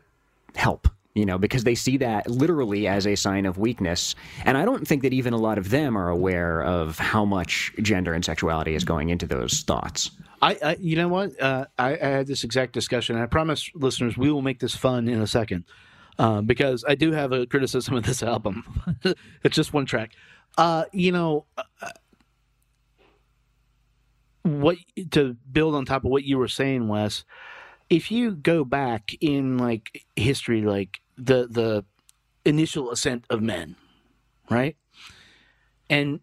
help you know because they see that literally as a sign of weakness and i don't think that even a lot of them are aware of how much gender and sexuality is going into those thoughts I, I you know what? Uh, I, I had this exact discussion. I promise listeners we will make this fun in a second, uh, because I do have a criticism of this album. it's just one track. Uh, you know, uh, what to build on top of what you were saying, Wes. If you go back in like history, like the the initial ascent of men, right? And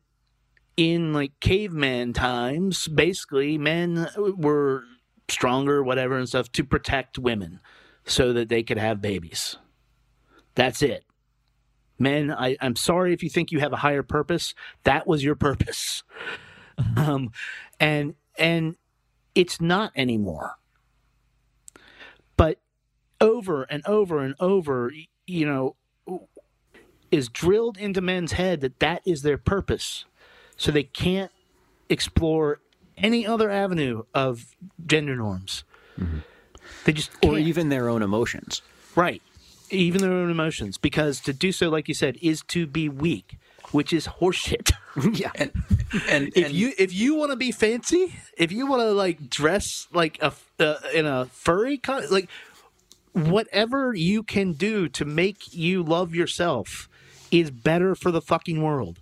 in like caveman times, basically men were stronger, whatever, and stuff to protect women so that they could have babies. That's it. Men, I, I'm sorry if you think you have a higher purpose. That was your purpose. Um, and and it's not anymore. But over and over and over, you know, is drilled into men's head that that is their purpose so they can't explore any other avenue of gender norms. They just or can't. even their own emotions right, even their own emotions, because to do so, like you said, is to be weak, which is horseshit. yeah And and, if and you if you want to be fancy, if you want to like dress like a uh, in a furry kind, like whatever you can do to make you love yourself is better for the fucking world.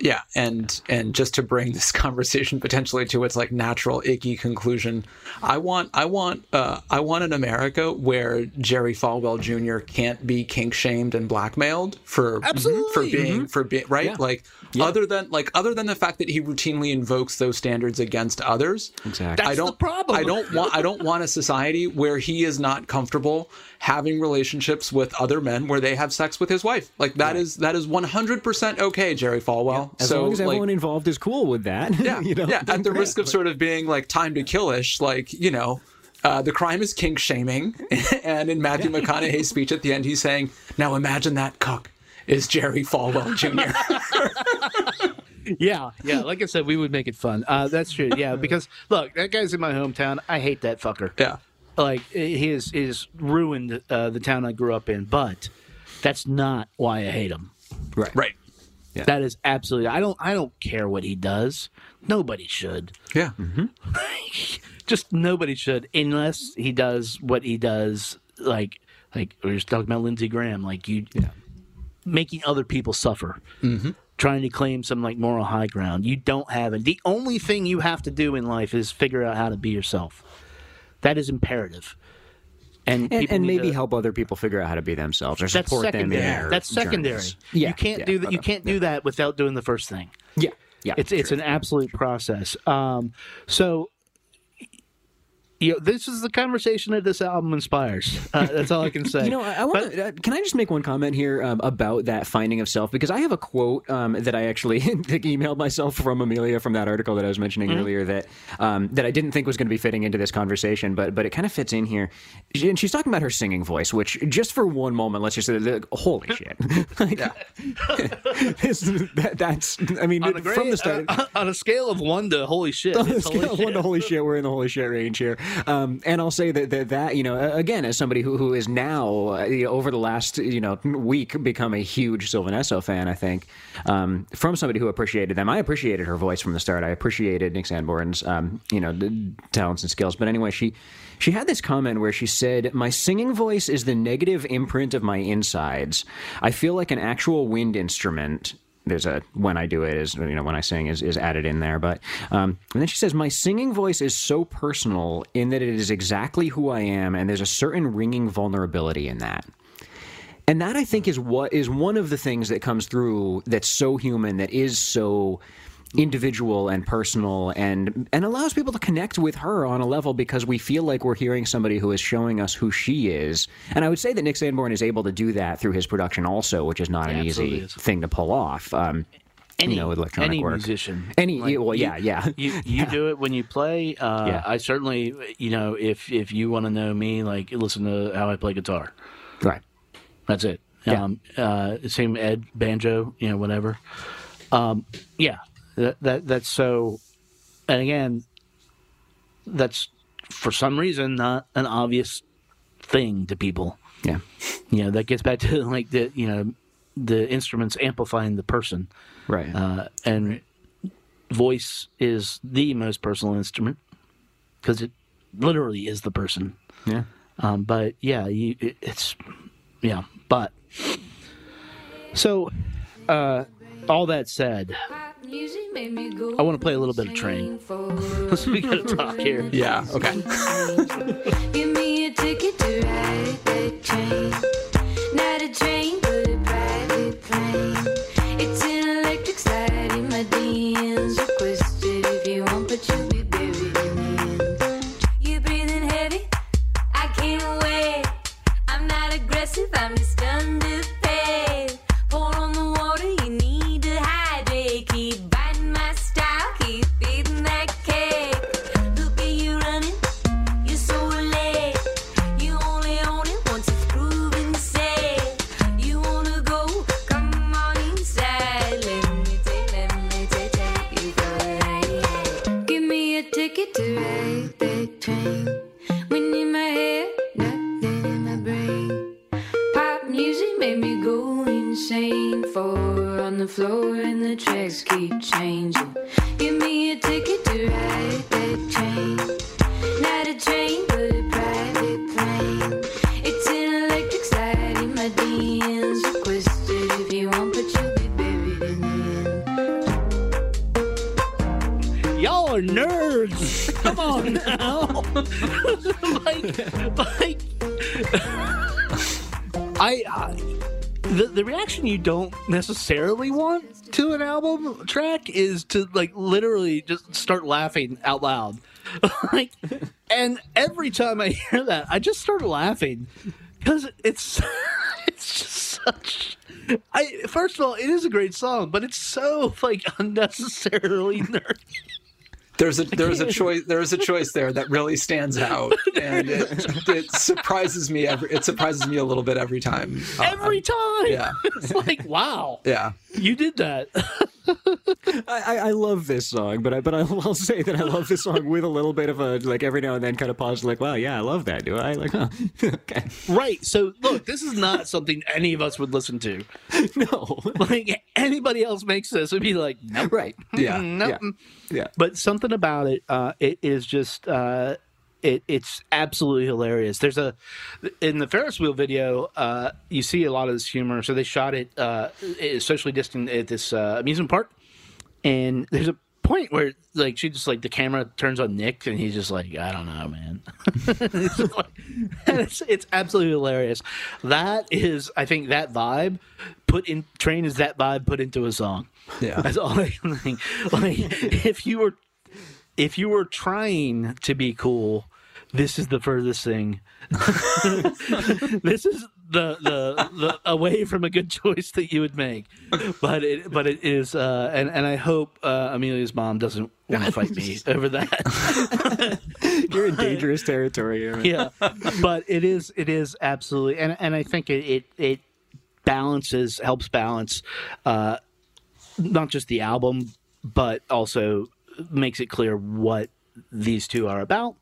Yeah, and and just to bring this conversation potentially to its like natural icky conclusion, I want I want uh, I want an America where Jerry Falwell Jr. can't be kink shamed and blackmailed for Absolutely. for being for being right Yeah. like other than like other than the fact that he routinely invokes those standards against others. Exactly. I That's the don't problem. I don't want I don't want a society where he is not comfortable having relationships with other men where they have sex with his wife. Like that is that is 100% okay, Jerry Falwell. As so long as like, everyone involved is cool with that. yeah, you know, yeah, at the risk of sort of being like time to killish, like you know, uh, the crime is kink shaming, and in Matthew McConaughey's speech at the end, he's saying, "Now imagine that cook is Jerry Falwell Jr." Yeah, yeah. Like I said, we would make it fun. Uh, that's true. Yeah, because look, that guy's in my hometown. I hate that fucker. yeah, Like he has is ruined uh, the town I grew up in. But that's not why I hate him. right. right. That is absolutely. I don't. I don't care what he does. Nobody should. Yeah, Just nobody should, unless he does what he does. Like, like we were just talking about Lindsey Graham. Like you, yeah. making other people suffer. Mm-hmm. Trying to claim some like moral high ground. You don't have it. The only thing you have to do in life is figure out how to be yourself. That is imperative. And And, and maybe to- help other people figure out how to be themselves or That's support them in secondary. their That's secondary. Yeah, you can't yeah, do that. You can't do that without doing the first thing. Yeah, yeah. It's it's an absolute process. Um, so, you know, this is the conversation that this album inspires. Uh, that's all I can say. You know, I, I want. Uh, can I just make one comment here um, about that finding of self? Because I have a quote um, that I actually emailed myself from Amelia from that article that I was mentioning Mm-hmm. earlier that um, that I didn't think was going to be fitting into this conversation, but but it kind of fits in here. She- And she's talking about her singing voice, which just for one moment, let's just say, the- holy shit! like, this- that, that's. I mean, on a, from the start. uh, on a scale of one to holy shit, on a scale of one to holy shit, we're in the holy shit range here. Um, and I'll say that, that that you know again as somebody who, who is now uh, over the last you know week become a huge Sylvan Esso fan. I think um, from somebody who appreciated them. I appreciated her voice from the start. I appreciated Nick Sanborn's um, you know talents and skills. But anyway, she. She had this comment where she said, My singing voice is the negative imprint of my insides. I feel like an actual wind instrument there's a when I do it is you know when I sing is, is added in there. But um, and then she says my singing voice is so personal in that it is exactly who I am, and there's a certain ringing vulnerability in that. And that I think is what is one of the things that comes through that's so human, that is so individual and personal and and allows people to connect with her on a level because we feel like we're hearing somebody who is showing us who she is. And I would say that Nick Sanborn is able to do that through his production also, which is not an easy is. thing to pull off. Um, Any, you know, electronic any work. musician, Any- Like, well, you- yeah, yeah. You you do it when you play. Uh, Yeah. I certainly, you know, if if you want to know me, like listen to how I play guitar. Right. That's it. Yeah. Um, uh, same Ed banjo, you know, whatever. Um, yeah, that, that that's so. And again, that's for some reason not an obvious thing to people. Yeah. You know, that gets back to like the you know the instruments amplifying the person, Right. uh, and voice is the most personal instrument because it literally is the person. yeah. Um, but yeah, you, it, it's yeah. But so, uh, all that said, I want to play a little bit of Train. so we gotta talk here. yeah, okay. necessarily want to an album track is to like literally just start laughing out loud. like, and every time I hear that, I just start laughing because it's it's just such. I first of all, it is a great song, but it's so like unnecessarily nerdy. There's a there's a choice there's a choice there that really stands out, and it, it surprises me every it surprises me a little bit every time. Uh, Every time, yeah. it's like wow, yeah, you did that. I, I, love this song, but I but I will say that I love this song with a little bit of a like every now and then kind of pause, like, wow, yeah, I love that. Do I like? Huh. okay, right. So look, this is not something any of us would listen to. no, Like anybody else makes this, would be like, nope, right? yeah. nope. Yeah. Yeah, But something about it, uh, it is just. Uh, it, it's absolutely hilarious. There's a in the Ferris wheel video, uh, you see a lot of this humor. So they shot it uh, socially distant at this uh, amusement park, and there's a point where like she just like the camera turns on Nick, and he's just like, I don't know, man. it's, like, it's it's absolutely hilarious. That is, I think, that vibe put in train is that vibe put into a song. Yeah. That's all I can think. Like if you were if you were trying to be cool, this is the furthest thing. this is the, the the away from a good choice that you would make. But it but it is uh and, and I hope uh, Amelia's mom doesn't want to fight me over that. you're in dangerous territory here. yeah. But it is it is absolutely and and I think it it, it balances helps balance uh not just the album but also makes it clear what these two are about,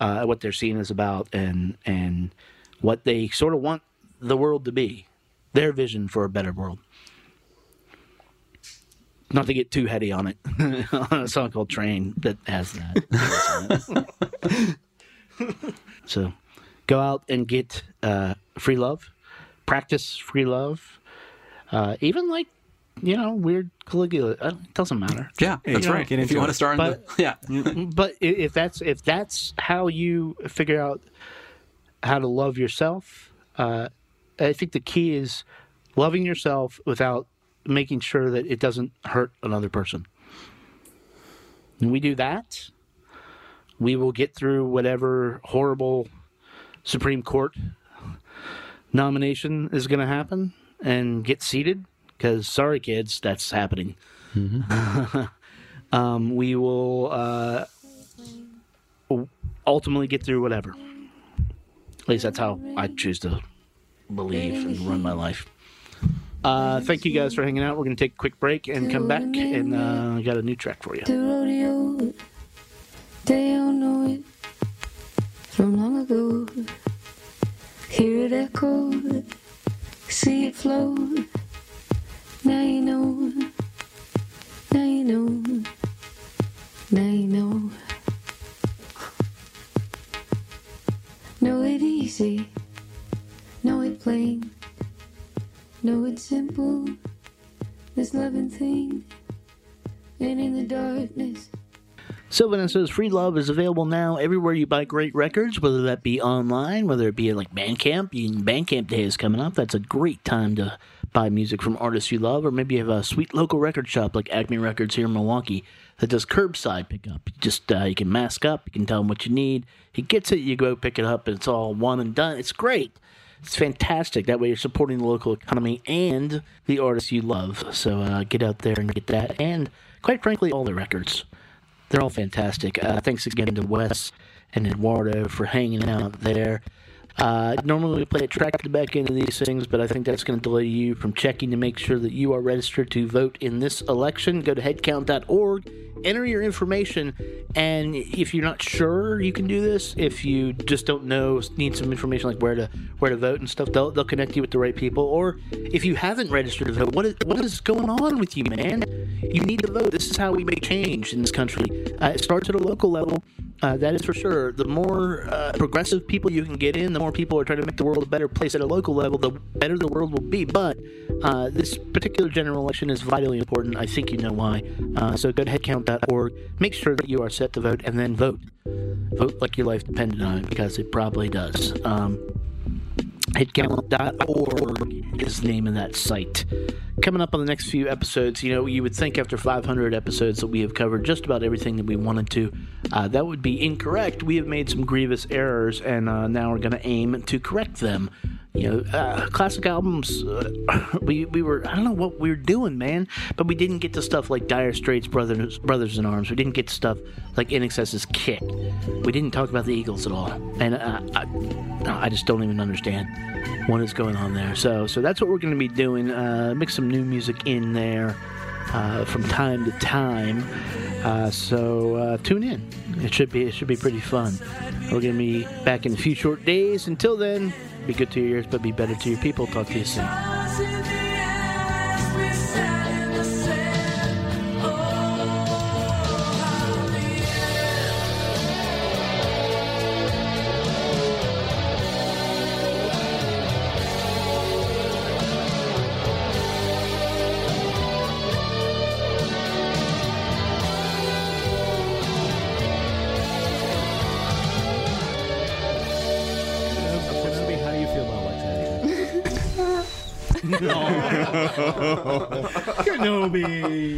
uh, what their scene is about, and and what they sort of want the world to be, their vision for a better world. Not to get too heady on it, on a song called "Train" that has that. so, go out and get uh, free love, practice free love, uh, even like you know weird Caligula. uh, It doesn't matter. Yeah, that's Yeah, right. get If you want to start, in But- the, yeah, but if that's if that's how you figure out how to love yourself, uh, I think the key is loving yourself without making sure that it doesn't hurt another person. When we do that, we will get through whatever horrible Supreme Court nomination is going to happen and get seated. Because sorry, kids, that's happening um, we will uh, ultimately get through whatever. At least that's how I choose to believe and run my life. Uh, thank you guys for hanging out. We're going to take a quick break and come back, and uh, got a new track for you. They all know it from long ago. Hear it echo, see it flow. Now you know, now you know, now you know. Know it easy, know it plain, know it simple. This loving thing, and in the darkness. Sylvan Esso's Free Love is available now everywhere you buy great records, whether that be online, whether it be like Bandcamp. Bandcamp Day is coming up. That's a great time to buy music from artists you love, or maybe you have a sweet local record shop like Acme Records here in Milwaukee that does curbside pickup. You just uh, you can mask up, you can tell him what you need. He gets it, you go pick it up, and it's all one and done. It's great. It's fantastic. That way you're supporting the local economy and the artists you love. So uh, get out there and get that, and quite frankly, all the records. They're all fantastic. Uh, thanks again to Wes and Eduardo for hanging out there. Uh, normally we play a track at the back end of these things, but I think that's going to delay you from checking to make sure that you are registered to vote in this election. Go to headcount.org, enter your information, and if you're not sure you can do this, if you just don't know, need some information like where to where to vote and stuff, they'll, they'll connect you with the right people. Or if you haven't registered to vote, what is what is going on with you, man? You need to vote. This is how we make change in this country. Uh, it starts at a local level. Uh, that is for sure. The more uh, progressive people you can get in, the more people are trying to make the world a better place at a local level, the better the world will be. But uh, this particular general election is vitally important. I think you know why. Uh, so go to headcount.org. Make sure that you are set to vote and then vote. Vote like your life depended on it because it probably does. Um, Headcount.org is the name of that site. Coming up on the next few episodes, you know, you would think after 500 episodes that we have covered just about everything that we wanted to. Uh, that would be incorrect. We have made some grievous errors, and uh, now we're going to aim to correct them. You know, uh, classic albums. Uh, we we were I don't know what we were doing, man, but we didn't get to stuff like Dire Straits, Brothers Brothers in Arms. We didn't get to stuff like INXS's Kick. We didn't talk about the Eagles at all, and uh, I I just don't even understand what is going on there. So so that's what we're going to be doing. Uh, mix some new music in there uh, from time to time. Uh, so tune in. It should be it should be pretty fun. We're to be back in a few short days. Until then, be good to your ears, but be better to your people. Talk to you soon. Kenobi.